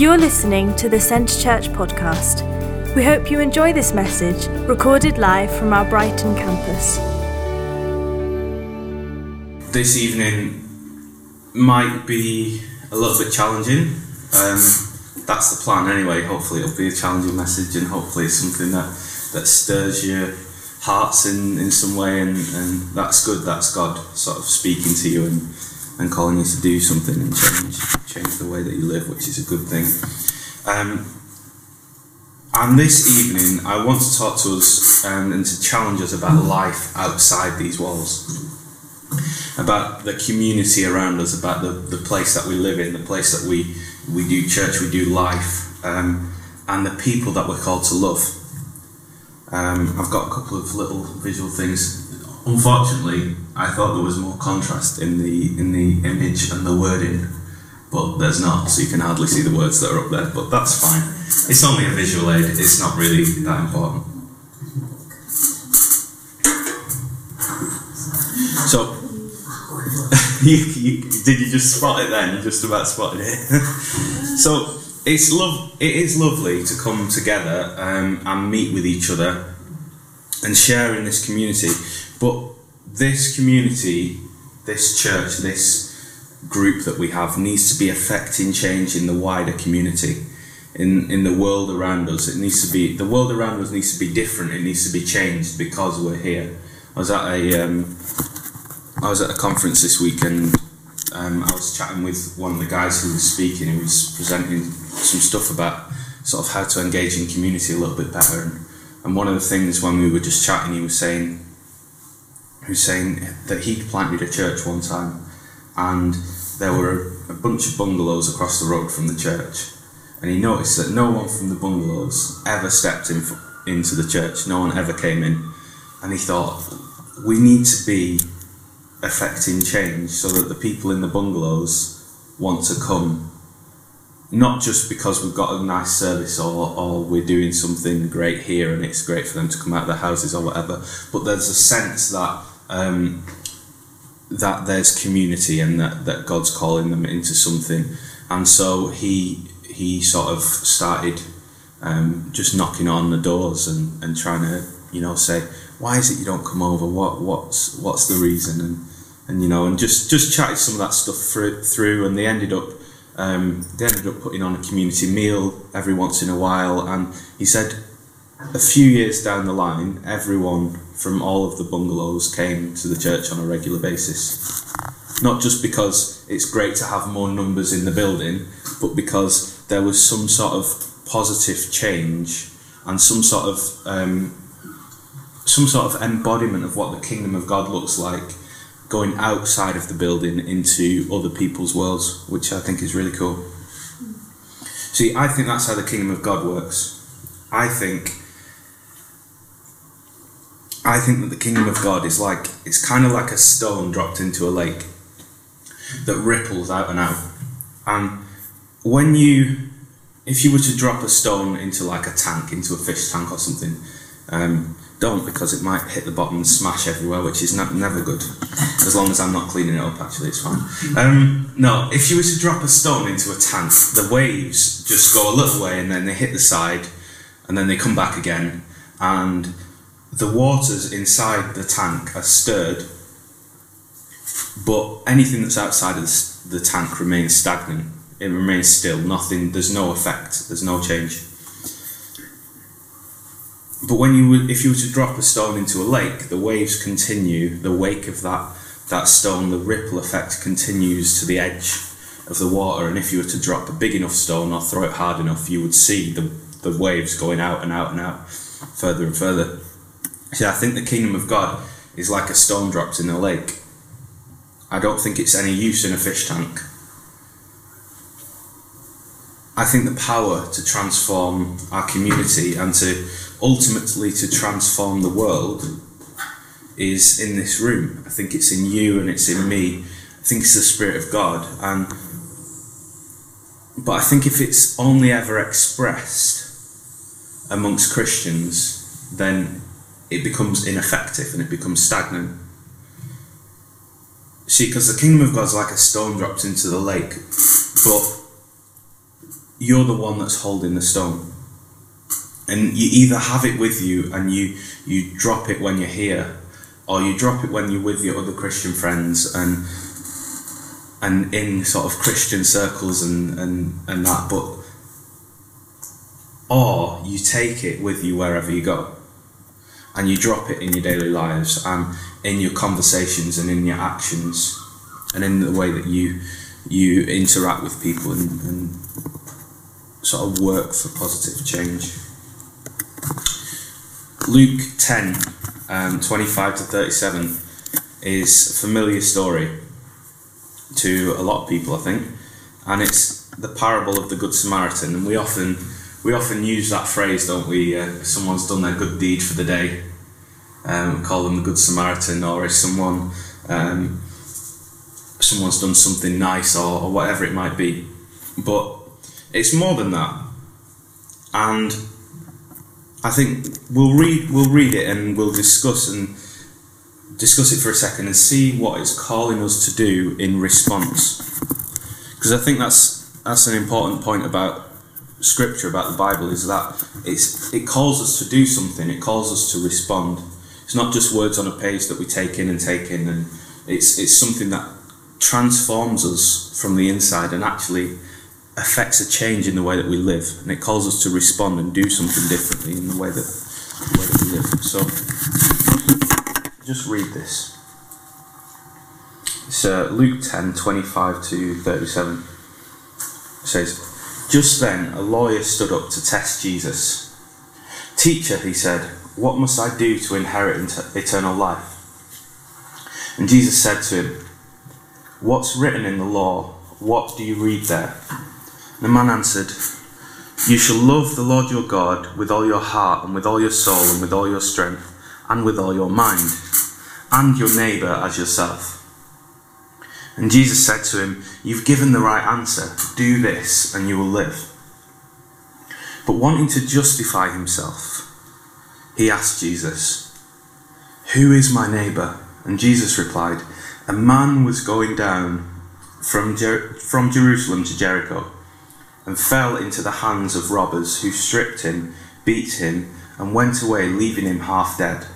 You're listening to the Centre Church podcast. We hope you enjoy this message, recorded live from our Brighton campus. This evening might be a little bit challenging. Um, that's the plan anyway. Hopefully, it'll be a challenging message, and hopefully, it's something that, that stirs your hearts in, in some way, and, and that's good. That's God sort of speaking to you and, and calling you to do something and change change the way that you live, which is a good thing. Um, and this evening, I want to talk to us um, and to challenge us about life outside these walls, about the community around us, about the, the place that we live in, the place that we, we do church, we do life, um, and the people that we're called to love. Um, I've got a couple of little visual things. Unfortunately, I thought there was more contrast in the in the image and the wording, but there's not, so you can hardly see the words that are up there. But that's fine. It's only a visual aid. It's not really that important. So, you, you, did you just spot it then? You just about spotted it. so it's love. It is lovely to come together um, and meet with each other and share in this community. But this community, this church, this group that we have needs to be affecting change in the wider community. In, in the world around us, it needs to be the world around us needs to be different. It needs to be changed because we're here. I was at a um, I was at a conference this week and um, I was chatting with one of the guys who was speaking. He was presenting some stuff about sort of how to engage in community a little bit better. And, and one of the things when we were just chatting, he was saying, was saying that he'd planted a church one time, and there were a, a bunch of bungalows across the road from the church, and he noticed that no one from the bungalows ever stepped in into the church. No one ever came in, and he thought we need to be affecting change so that the people in the bungalows want to come. Not just because we've got a nice service or, or we're doing something great here and it's great for them to come out of their houses or whatever, but there's a sense that um, that there's community and that, that God's calling them into something. And so he he sort of started um, just knocking on the doors and, and trying to, you know, say, why is it you don't come over? What what's what's the reason? And and you know, and just just chatted some of that stuff through, through and they ended up um, they ended up putting on a community meal every once in a while. And he said a few years down the line, everyone from all of the bungalows came to the church on a regular basis. Not just because it's great to have more numbers in the building, but because there was some sort of positive change and some sort of um, some sort of embodiment of what the kingdom of God looks like going outside of the building into other people's worlds, which I think is really cool. See, I think that's how the kingdom of God works. I think I think that the kingdom of God is like it's kind of like a stone dropped into a lake that ripples out and out. And when you if you were to drop a stone into like a tank, into a fish tank or something, um, don't because it might hit the bottom and smash everywhere, which is not, never good. As long as I'm not cleaning it up, actually, it's fine. Um, no, if you were to drop a stone into a tank, the waves just go a little way and then they hit the side and then they come back again, and the waters inside the tank are stirred, but anything that's outside of the tank remains stagnant. It remains still. Nothing. There's no effect. There's no change. But when you if you were to drop a stone into a lake, the waves continue. The wake of that that stone, the ripple effect continues to the edge of the water. And if you were to drop a big enough stone or throw it hard enough, you would see the the waves going out and out and out, further and further. See, I think the kingdom of God is like a stone dropped in a lake. I don't think it's any use in a fish tank. I think the power to transform our community and to ultimately to transform the world is in this room. I think it's in you and it's in me. I think it's the Spirit of God. And but I think if it's only ever expressed amongst Christians, then it becomes ineffective and it becomes stagnant. See, because the kingdom of God's like a stone dropped into the lake, but you're the one that's holding the stone. And you either have it with you and you, you drop it when you're here, or you drop it when you're with your other Christian friends and and in sort of Christian circles and, and, and that, but or you take it with you wherever you go and you drop it in your daily lives and in your conversations and in your actions and in the way that you you interact with people and, and sort of work for positive change. Luke 10, um, 25 to 37 is a familiar story to a lot of people, I think, and it's the parable of the Good Samaritan. And we often we often use that phrase, don't we? Uh, someone's done their good deed for the day, um, call them the Good Samaritan, or if someone um, someone's done something nice or, or whatever it might be. But it's more than that, and I think we'll read we'll read it and we'll discuss and discuss it for a second and see what it's calling us to do in response. Because I think that's that's an important point about scripture about the Bible is that it's it calls us to do something. It calls us to respond. It's not just words on a page that we take in and take in, and it's it's something that transforms us from the inside and actually affects a change in the way that we live. And it calls us to respond and do something differently in the way that, the way that we live. So just read this. It's uh, Luke 10 25 to 37. It says, Just then a lawyer stood up to test Jesus. Teacher, he said, what must I do to inherit eternal life? And Jesus said to him, What's written in the law? What do you read there? The man answered, You shall love the Lord your God with all your heart, and with all your soul, and with all your strength, and with all your mind, and your neighbour as yourself. And Jesus said to him, You've given the right answer. Do this, and you will live. But wanting to justify himself, he asked Jesus, Who is my neighbour? And Jesus replied, A man was going down from, Jer- from Jerusalem to Jericho and fell into the hands of robbers who stripped him, beat him, and went away, leaving him half dead.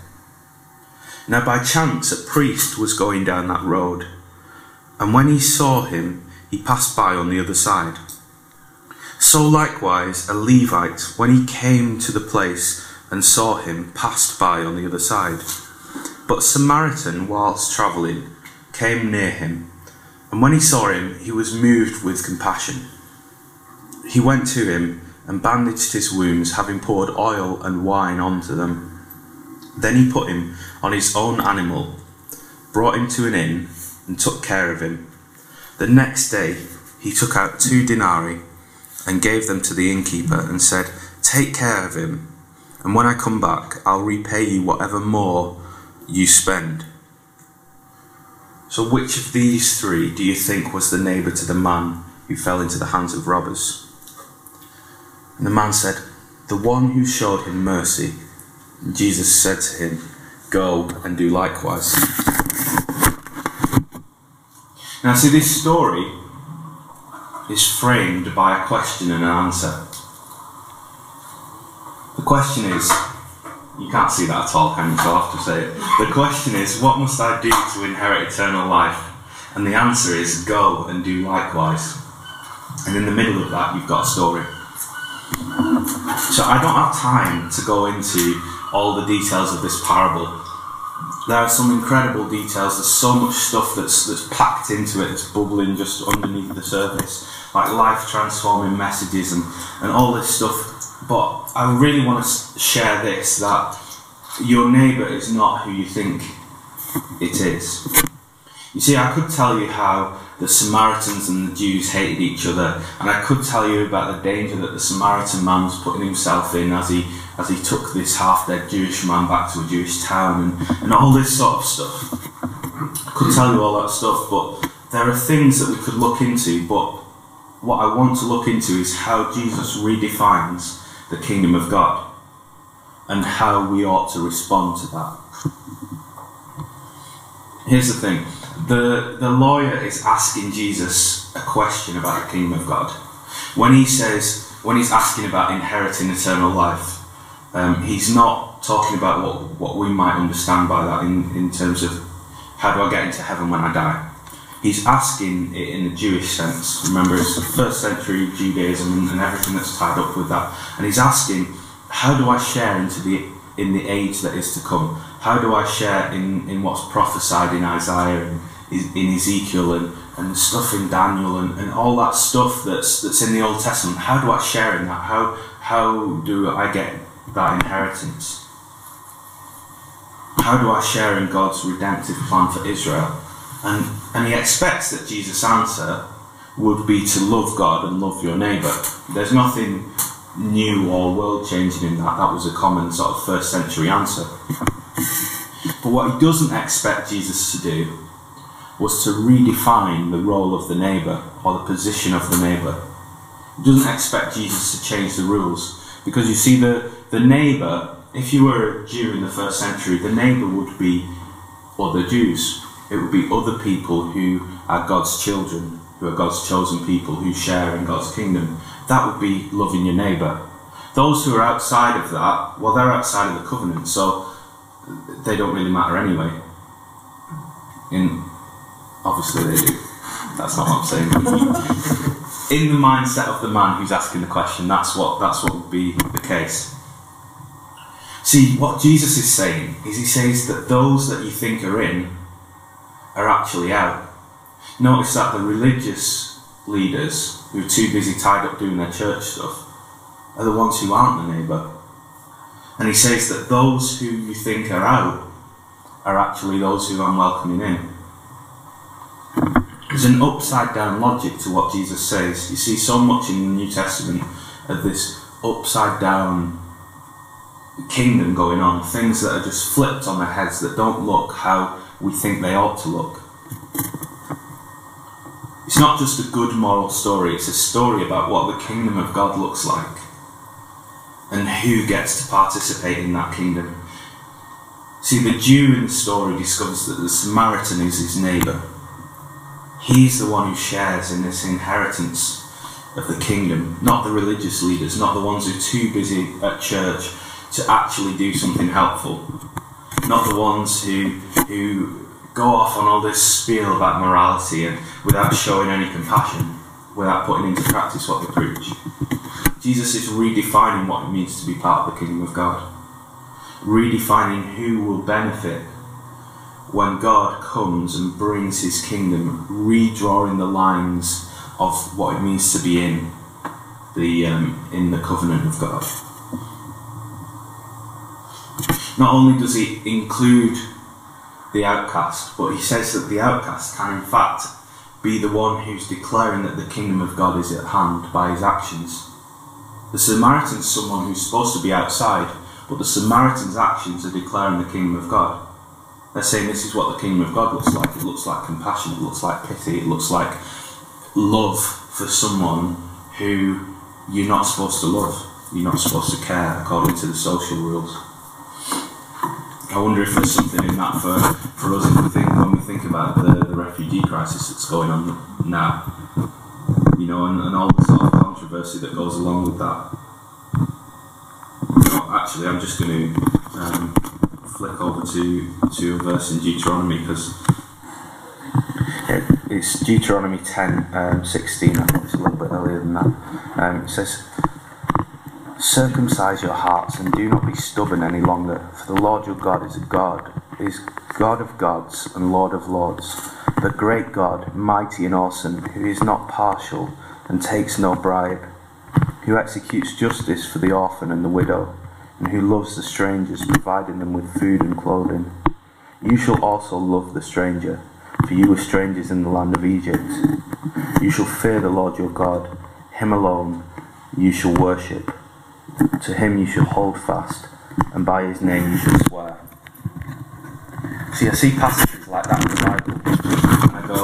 Now, by chance, a priest was going down that road, and when he saw him, he passed by on the other side. So, likewise, a Levite, when he came to the place and saw him, passed by on the other side. But a Samaritan, whilst travelling, came near him, and when he saw him, he was moved with compassion. He went to him and bandaged his wounds, having poured oil and wine onto them. Then he put him on his own animal, brought him to an inn, and took care of him. The next day he took out two denarii and gave them to the innkeeper and said, Take care of him, and when I come back, I'll repay you whatever more you spend. So, which of these three do you think was the neighbour to the man who fell into the hands of robbers? And the man said, The one who showed him mercy. And Jesus said to him, Go and do likewise. Now, see, this story is framed by a question and an answer. The question is, you can't see that at all, can you? So I'll have to say it. The question is, what must I do to inherit eternal life? And the answer is, go and do likewise. And in the middle of that, you've got a story. So I don't have time to go into all the details of this parable. There are some incredible details. There's so much stuff that's that's packed into it. That's bubbling just underneath the surface, like life transforming messages and and all this stuff. But I really want to share this that your neighbour is not who you think it is. You see, I could tell you how the Samaritans and the Jews hated each other, and I could tell you about the danger that the Samaritan man was putting himself in as he as he took this half-dead Jewish man back to a Jewish town, and, and all this sort of stuff. I could tell you all that stuff, but there are things that we could look into. But what I want to look into is how Jesus redefines the kingdom of God and how we ought to respond to that. Here's the thing the, the lawyer is asking Jesus a question about the kingdom of God. When he says, when he's asking about inheriting eternal life, um, he's not talking about what, what we might understand by that in, in terms of how do I get into heaven when I die. He's asking it in the Jewish sense. Remember, it's the first century Judaism and everything that's tied up with that. And he's asking, how do I share into the in the age that is to come? How do I share in, in what's prophesied in Isaiah and in Ezekiel and, and stuff in Daniel and, and all that stuff that's that's in the Old Testament? How do I share in that? How how do I get that inheritance? How do I share in God's redemptive plan for Israel? And and he expects that Jesus' answer would be to love God and love your neighbour. There's nothing new or world changing in that. That was a common sort of first century answer. But what he doesn't expect Jesus to do was to redefine the role of the neighbour or the position of the neighbour. He doesn't expect Jesus to change the rules because you see, the, the neighbour, if you were a Jew in the first century, the neighbour would be other Jews. It would be other people who are God's children, who are God's chosen people, who share in God's kingdom. That would be loving your neighbour. Those who are outside of that, well, they're outside of the covenant, so they don't really matter anyway. In obviously they do. That's not what I'm saying. In the mindset of the man who's asking the question, that's what that's what would be the case. See, what Jesus is saying is he says that those that you think are in are actually out. Notice that the religious leaders who are too busy tied up doing their church stuff are the ones who aren't the neighbour. And he says that those who you think are out are actually those who I'm welcoming in. There's an upside down logic to what Jesus says. You see so much in the New Testament of this upside down kingdom going on, things that are just flipped on their heads that don't look how we think they ought to look. It's not just a good moral story, it's a story about what the kingdom of God looks like and who gets to participate in that kingdom. See, the Jew in the story discovers that the Samaritan is his neighbour. He's the one who shares in this inheritance of the kingdom, not the religious leaders, not the ones who are too busy at church to actually do something helpful, not the ones who who go off on all this spiel about morality and without showing any compassion, without putting into practice what they preach. Jesus is redefining what it means to be part of the kingdom of God, redefining who will benefit when God comes and brings his kingdom, redrawing the lines of what it means to be in the um, in the covenant of God. Not only does he include the outcast, but he says that the outcast can in fact be the one who's declaring that the kingdom of God is at hand by his actions. The Samaritan's someone who's supposed to be outside, but the Samaritan's actions are declaring the kingdom of God. They're saying this is what the kingdom of God looks like. It looks like compassion, it looks like pity, it looks like love for someone who you're not supposed to love. You're not supposed to care according to the social rules. I wonder if there's something in that for, for us if we think, when we think about the, the refugee crisis that's going on now. You know, and, and all the sort of controversy that goes along with that. Actually, I'm just going to um, flick over to, to a verse in Deuteronomy because it's Deuteronomy 10 um, 16, I think it's a little bit earlier than that. Um, it says, Circumcise your hearts and do not be stubborn any longer, for the Lord your God is a God, is God of gods and Lord of lords, the great God, mighty and awesome, who is not partial and takes no bribe, who executes justice for the orphan and the widow and who loves the strangers, providing them with food and clothing. You shall also love the stranger, for you were strangers in the land of Egypt. You shall fear the Lord your God, him alone you shall worship. To him you shall hold fast, and by his name you shall swear. See, I see passages like that in the Bible, and I go,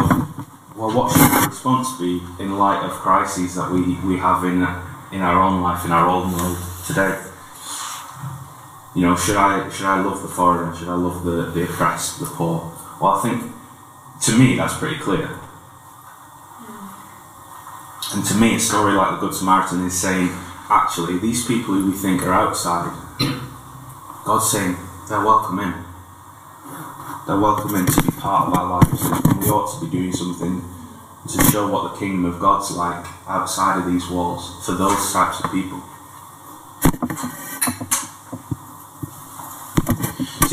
well, what should the response be in light of crises that we, we have in, in our own life, in our own world today? You know, should I should I love the foreigner? Should I love the, the oppressed, the poor? Well, I think to me that's pretty clear. Hmm. And to me, a story like the Good Samaritan is saying, actually, these people who we think are outside, God's saying they're welcome in. They're welcome in to be part of our lives, and we ought to be doing something to show what the kingdom of God's like outside of these walls for those types of people.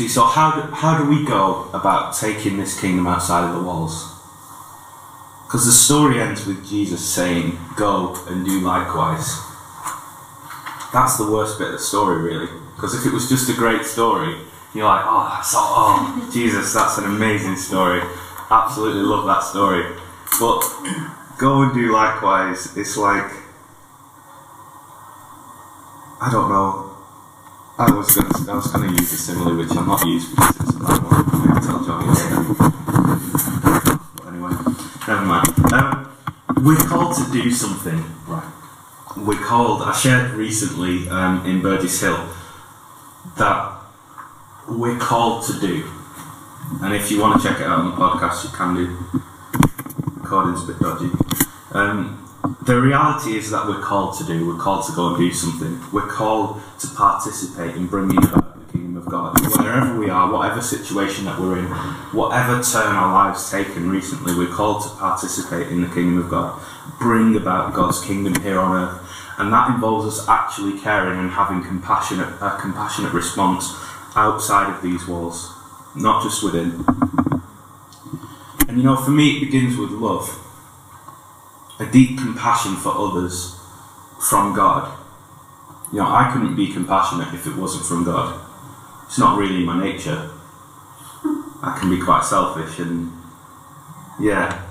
So how do, how do we go about taking this kingdom outside of the walls? Because the story ends with Jesus saying, Go and do likewise. That's the worst bit of the story, really. Because if it was just a great story, you're like, Oh, that's oh, Jesus, that's an amazing story. Absolutely love that story. But go and do likewise. It's like, I don't know. I was going to, I was going to use a simile which I'm not used because it's a bad one. To tell Johnny later. But anyway, never mind. Um, we're called to do something, right? We're called. I shared recently um, in Burgess Hill that we're called to do, and if you want to check it out on the podcast, you can do. Recording's a bit dodgy. Um, the reality is that we're called to do, we're called to go and do something. We're called to participate in bringing about the kingdom of God. Wherever we are, whatever situation that we're in, whatever turn our lives taken recently, we're called to participate in the kingdom of God, bring about God's kingdom here on earth. And that involves us actually caring and having compassionate, a compassionate response outside of these walls, not just within. And you know, for me, it begins with love a deep compassion for others from God. You know, I couldn't be compassionate if it wasn't from God. It's not really my nature. I can be quite selfish, and yeah,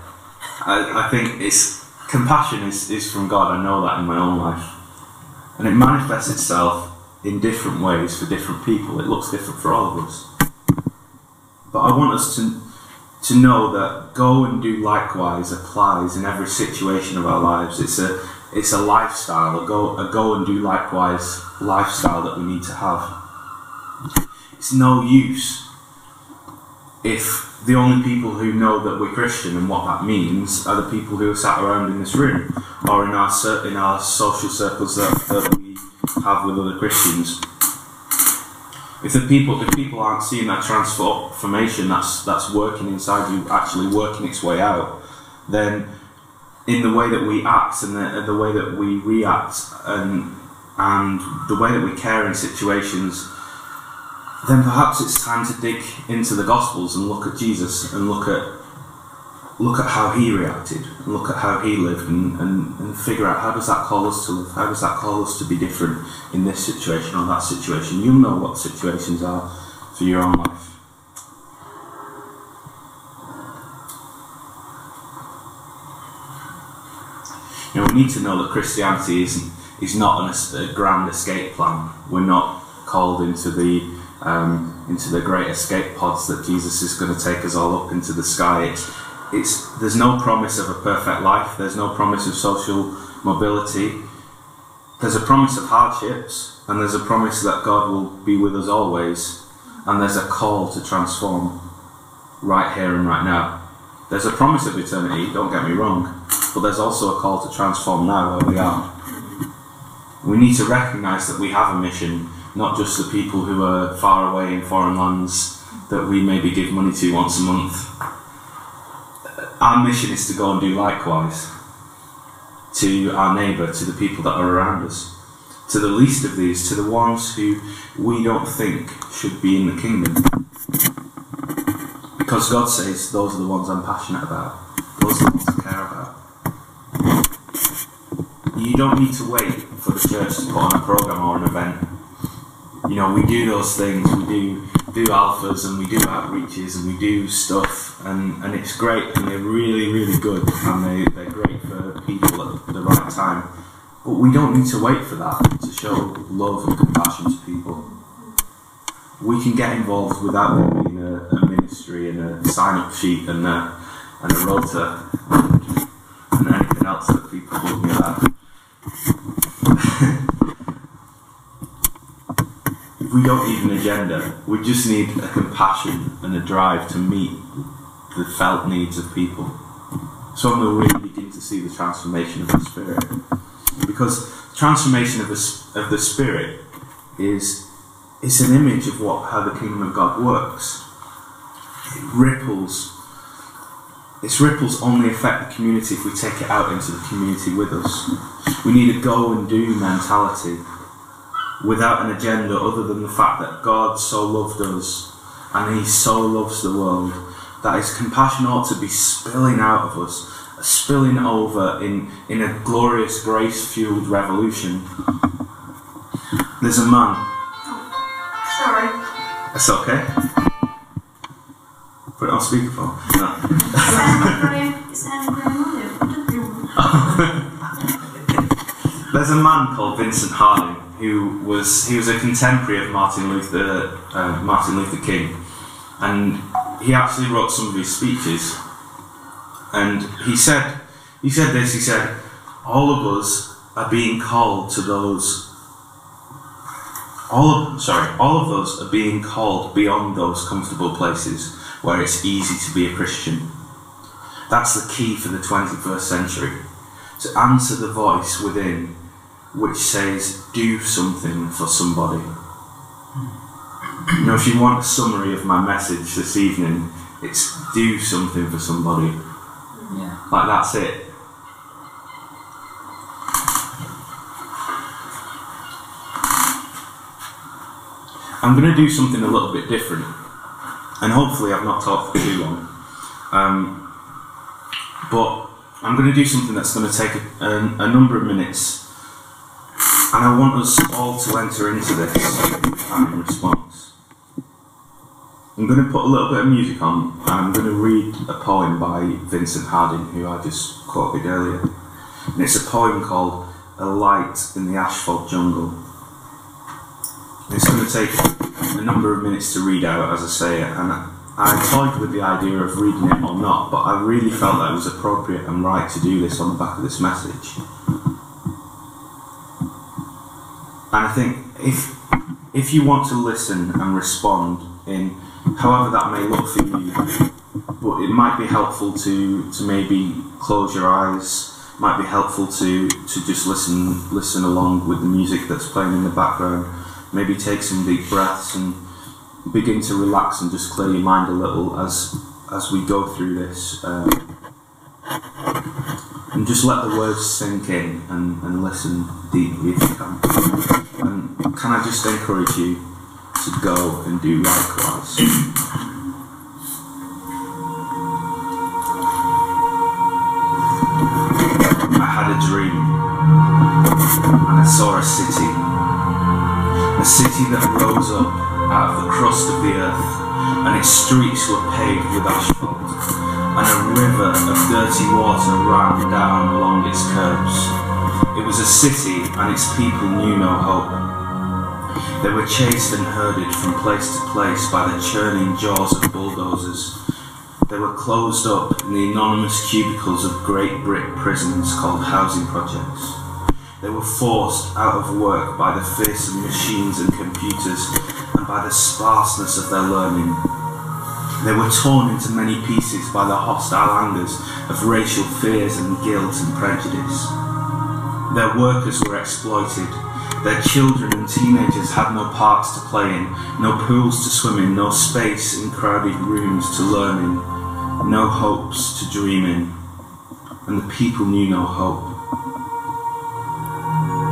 I, I think it's compassion is, is from God. I know that in my own life, and it manifests itself in different ways for different people. It looks different for all of us. But I want us to to know that go and do likewise applies in every situation of our lives. It's a it's a lifestyle, a go a go and do likewise lifestyle that we need to have. It's no use if the only people who know that we're Christian and what that means are the people who are sat around in this room or in our in our social circles that, that we have with other Christians if the people if people aren't seeing that transformation that's that's working inside you actually working its way out then in the way that we act and the, the way that we react and and the way that we care in situations then perhaps it's time to dig into the gospels and look at Jesus and look at look at how he reacted and look at how he lived and, and, and figure out how does that call us to live? How does that call us to be different in this situation or that situation? You know what situations are for your own life. You know, we need to know that Christianity is, is not an, a grand escape plan. We're not called into the um, into the great escape pods that Jesus is going to take us all up into the sky. It's, it's there's no promise of a perfect life. There's no promise of social mobility. There's a promise of hardships, and there's a promise that God will be with us always. And there's a call to transform right here and right now. There's a promise of eternity. Don't get me wrong, but there's also a call to transform now where we are. We need to recognise that we have a mission, not just the people who are far away in foreign lands that we maybe give money to once a month our mission is to go and do likewise to our neighbour, to the people that are around us, to the least of these, to the ones who we don't think should be in the kingdom. Because God says those are the ones I'm passionate about, those are the ones I care about. You don't need to wait for the church to put on a program or an event. You know, we do those things, we do do alphas and we do outreaches and we do stuff and, and it's great and they're really, really good and they, they're great for people at the right time. But we don't need to wait for that to show love and compassion to people. We can get involved without there being a, a ministry and a sign up sheet and a, and a rota and, anything else that people me about. we don't need an agenda. We just need a compassion and a drive to meet the felt needs of people. So we'll really begin to see the transformation of the Spirit. Because transformation of the, of the Spirit is it's an image of what how the kingdom of God works. It ripples. Its ripples only affect the community if we take it out into the community with us. We need a go and do mentality without an agenda other than the fact that God so loved us and He so loves the world that His compassion ought to be spilling out of us, spilling over in, in a glorious, grace fueled revolution. There's a man. Sorry. It's okay. Put it on speakerphone. No. There's a man called Vincent Harding who was he was a contemporary of Martin Luther uh, Martin Luther King, and he actually wrote some of his speeches. And he said he said this. He said, "All of us are being called to those." All of sorry, all of us are being called beyond those comfortable places where it's easy to be a Christian. That's the key for the 21st century. To answer the voice within which says, do something for somebody. You know, if you want a summary of my message this evening, it's do something for somebody. Yeah. Like, that's it. I'm going to do something a little bit different, and hopefully, I've not talked for too long. Um, but I'm going to do something that's going to take a, a, a number of minutes and I want us all to enter into this in response. I'm going to put a little bit of music on and I'm going to read a poem by Vincent Harding, who I just quoted earlier. And it's a poem called A Light in the Asphalt Jungle. It's going to take a number of minutes to read out as I say it, and I, I toyed with the idea of reading it or not, but I really felt that it was appropriate and right to do this on the back of this message. And I think if if you want to listen and respond in however that may look for you, but it might be helpful to to maybe close your eyes. Might be helpful to to just listen listen along with the music that's playing in the background. Maybe take some deep breaths and begin to relax and just clear your mind a little as as we go through this. Um, and just let the words sink in and, and listen deeply if you can. And can I just encourage you to go and do likewise? I had a dream and I saw a city. A city that rose up out of the crust of the earth and its streets were paved with asphalt and a river of dirty water ran down along its curbs. It was a city, and its people knew no hope. They were chased and herded from place to place by the churning jaws of bulldozers. They were closed up in the anonymous cubicles of great brick prisons called housing projects. They were forced out of work by the fearsome machines and computers and by the sparseness of their learning. They were torn into many pieces by the hostile angers of racial fears and guilt and prejudice. Their workers were exploited. Their children and teenagers had no parks to play in, no pools to swim in, no space in crowded rooms to learn in, no hopes to dream in. And the people knew no hope.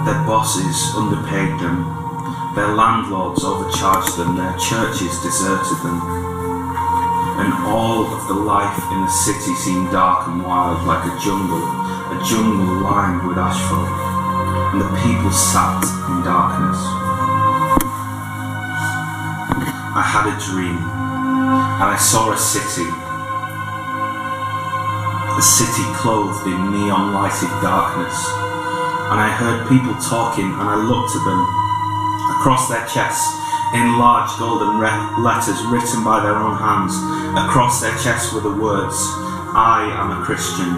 Their bosses underpaid them. Their landlords overcharged them. Their churches deserted them and all of the life in the city seemed dark and wild like a jungle, a jungle lined with asphalt, and the people sat in darkness. I had a dream, and I saw a city, a city clothed in neon lighted darkness, and I heard people talking, and I looked at them across their chests in large golden re- letters written by their own hands. Across their chests were the words, I am a Christian.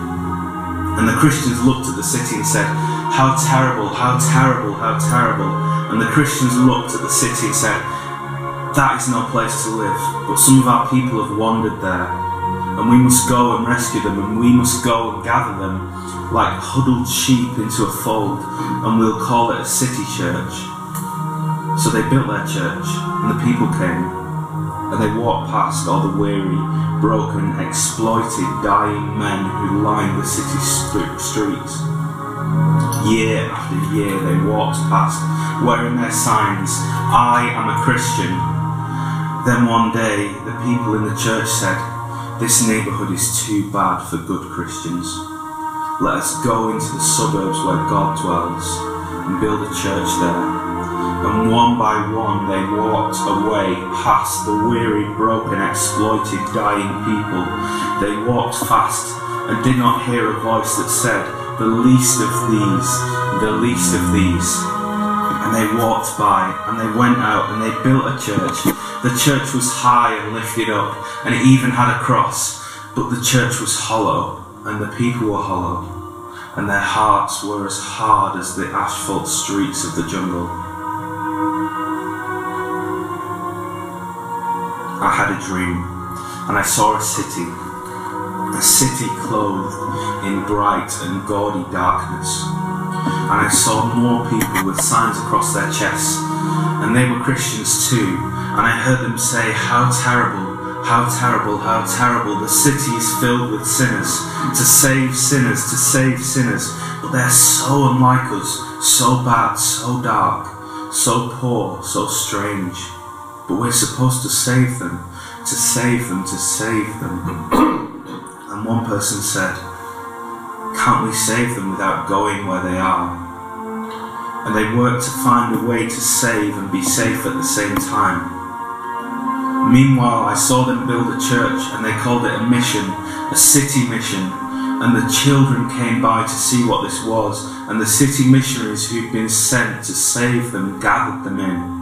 And the Christians looked at the city and said, How terrible, how terrible, how terrible. And the Christians looked at the city and said, That is no place to live, but some of our people have wandered there. and we must go and rescue them, and we must go and gather them like huddled sheep into a fold, and we'll call it a city church. So they built their church, and the people came, and they walked past all the weary, broken, exploited, dying men who lined the city st- streets. Year after year they walked past, wearing their signs, I am a Christian. Then one day the people in the church said, This neighbourhood is too bad for good Christians. Let us go into the suburbs where God dwells and build a church there. And one by one they walked away past the weary, broken, exploited, dying people. They walked fast and did not hear a voice that said, The least of these, the least of these. And they walked by and they went out and they built a church. The church was high and lifted up and it even had a cross, but the church was hollow and the people were hollow and their hearts were as hard as the asphalt streets of the jungle. I had a dream, and I saw a city, a city clothed in bright and gaudy darkness. And I saw more people with signs across their chests, and they were Christians too. And I heard them say, How terrible, how terrible, how terrible, the city is filled with sinners, to save sinners, to save sinners. But they're so unlike us, so bad, so dark, so poor, so strange. But we're supposed to save them, to save them, to save them. and one person said, Can't we save them without going where they are? And they worked to find a way to save and be safe at the same time. Meanwhile, I saw them build a church and they called it a mission, a city mission. And the children came by to see what this was, and the city missionaries who'd been sent to save them gathered them in.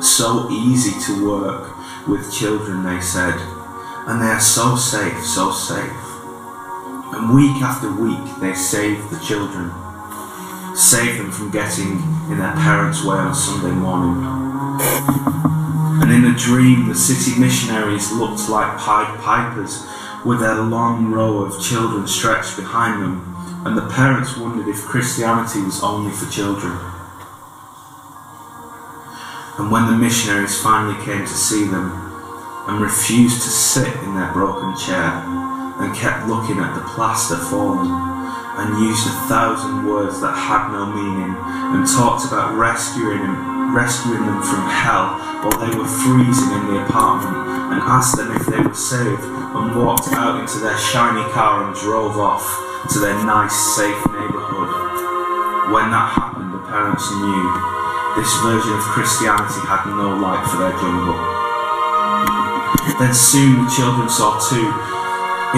So easy to work with children, they said, and they are so safe, so safe. And week after week, they saved the children, saved them from getting in their parents' way on Sunday morning. And in a dream, the city missionaries looked like Pied Pipers with their long row of children stretched behind them, and the parents wondered if Christianity was only for children. And when the missionaries finally came to see them and refused to sit in their broken chair and kept looking at the plaster falling and used a thousand words that had no meaning and talked about rescuing them, rescuing them from hell while they were freezing in the apartment and asked them if they were saved and walked out into their shiny car and drove off to their nice safe neighbourhood. When that happened the parents knew this version of Christianity had no light for their jungle. Then soon the children saw too.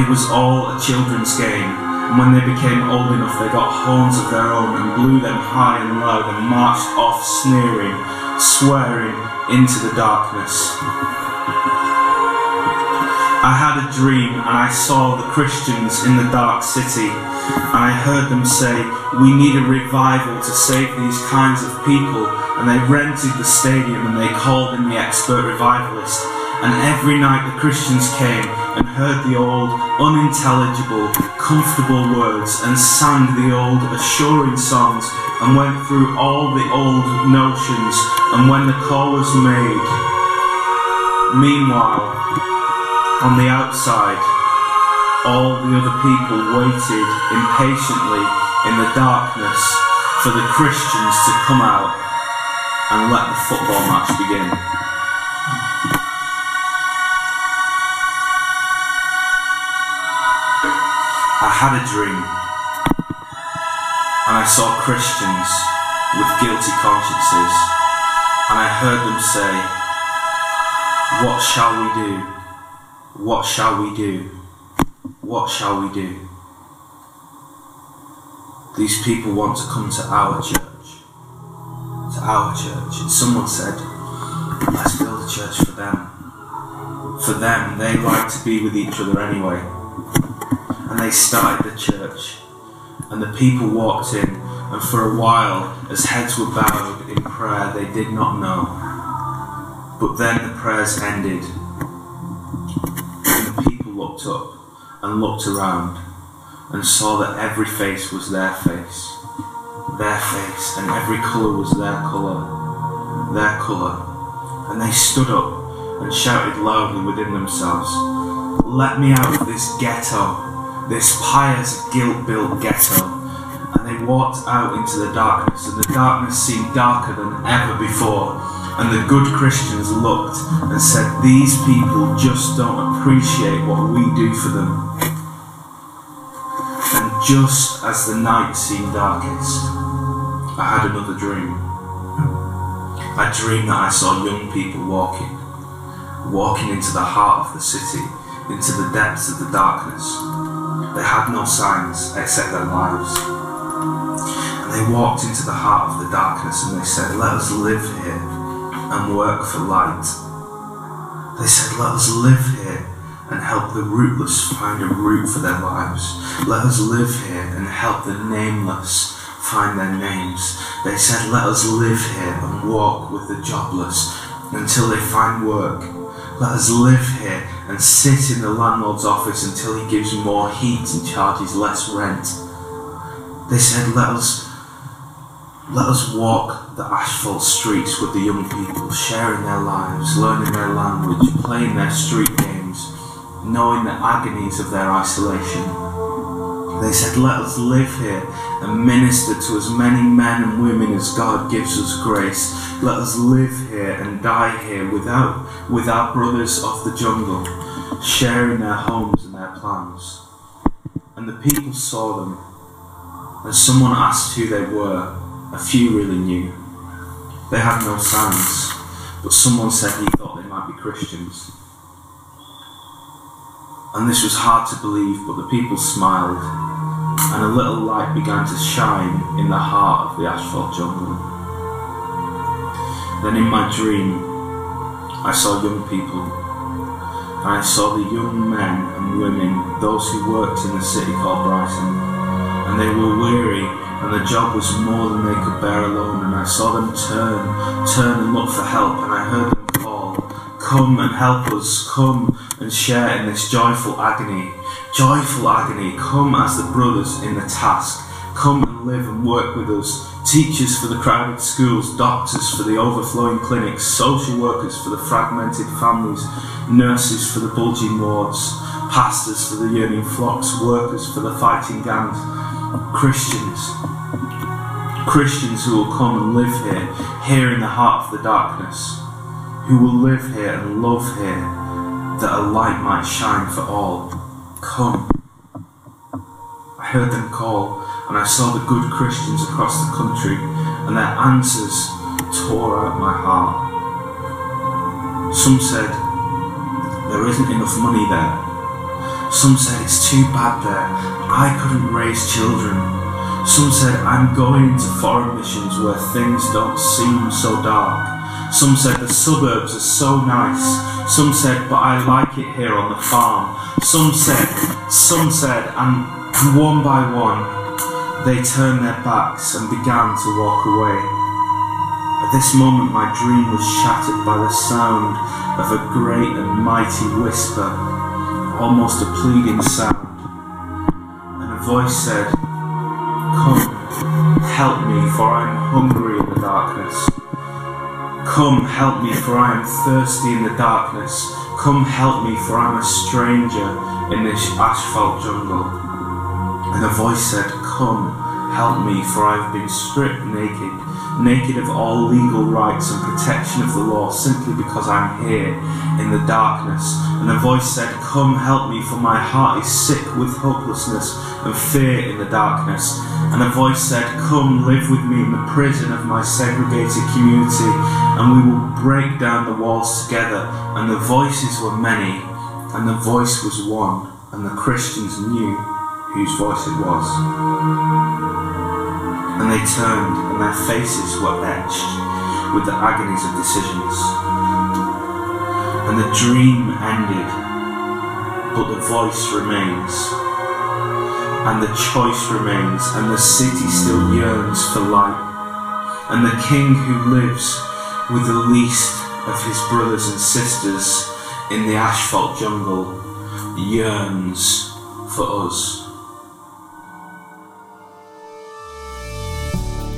It was all a children's game, and when they became old enough, they got horns of their own and blew them high and low, and marched off sneering, swearing into the darkness. I had a dream and I saw the Christians in the dark city, and I heard them say, We need a revival to save these kinds of people. And they rented the stadium and they called in the expert revivalist. And every night the Christians came and heard the old, unintelligible, comfortable words and sang the old, assuring songs and went through all the old notions. And when the call was made, meanwhile, on the outside, all the other people waited impatiently in the darkness for the Christians to come out and let the football match begin. I had a dream and I saw Christians with guilty consciences and I heard them say, What shall we do? What shall we do? What shall we do? These people want to come to our church. To our church. And someone said, Let's build a church for them. For them, they like to be with each other anyway. And they started the church. And the people walked in, and for a while, as heads were bowed in prayer, they did not know. But then the prayers ended, looked up and looked around and saw that every face was their face, their face, and every colour was their colour, their colour. And they stood up and shouted loudly within themselves, Let me out of this ghetto, this pious, guilt built ghetto. And they walked out into the darkness, and the darkness seemed darker than ever before. And the good Christians looked and said, These people just don't appreciate what we do for them. And just as the night seemed darkest, I had another dream. I dreamed that I saw young people walking, walking into the heart of the city, into the depths of the darkness. They had no signs except their lives. And they walked into the heart of the darkness and they said, Let us live here and work for light. They said, Let us live here and help the rootless find a root for their lives. Let us live here and help the nameless find their names. They said, Let us live here and walk with the jobless until they find work. Let us live here and sit in the landlord's office until he gives more heat and charges less rent. They said, Let us let us walk the asphalt streets with the young people, sharing their lives, learning their language, playing their street games, knowing the agonies of their isolation. They said, Let us live here and minister to as many men and women as God gives us grace. Let us live here and die here without, with our brothers of the jungle, sharing their homes and their plans. And the people saw them, and someone asked who they were. A few really knew. They had no signs, but someone said he thought they might be Christians. And this was hard to believe, but the people smiled, and a little light began to shine in the heart of the asphalt jungle. Then in my dream, I saw young people, and I saw the young men and women, those who worked in the city called Brighton, and they were weary and the job was more than they could bear alone, and I saw them turn, turn and look for help, and I heard them call, Come and help us, come and share in this joyful agony, joyful agony, come as the brothers in the task, come and live and work with us, teachers for the crowded schools, doctors for the overflowing clinics, social workers for the fragmented families, nurses for the bulging wards, pastors for the yearning flocks, workers for the fighting gangs, Christians, Christians who will come and live here, here in the heart of the darkness, who will live here and love here, that a light might shine for all. Come. I heard them call, and I saw the good Christians across the country, and their answers tore out my heart. Some said, There isn't enough money there. Some said it's too bad there. I couldn't raise children. Some said I'm going into foreign missions where things don't seem so dark. Some said the suburbs are so nice. Some said, but I like it here on the farm. Some said, some said, and one by one they turned their backs and began to walk away. At this moment my dream was shattered by the sound of a great and mighty whisper almost a pleading sound, and a voice said, Come, help me, for I am hungry in the darkness. Come, help me, for I am thirsty in the darkness. Come, help me, for I am a stranger in this asphalt jungle. And a voice said, Come, help me, for I have been stripped naked, naked of all legal rights and protection of the law, simply because I am here in the darkness. And a voice said, Come help me, for my heart is sick with hopelessness and fear in the darkness. And a voice said, Come live with me in the prison of my segregated community, and we will break down the walls together. And the voices were many, and the voice was one, and the Christians knew whose voice it was. And they turned, and their faces were etched with the agonies of decisions. And the dream ended, but the voice remains, and the choice remains, and the city still yearns for light. And the king who lives with the least of his brothers and sisters in the asphalt jungle yearns for us.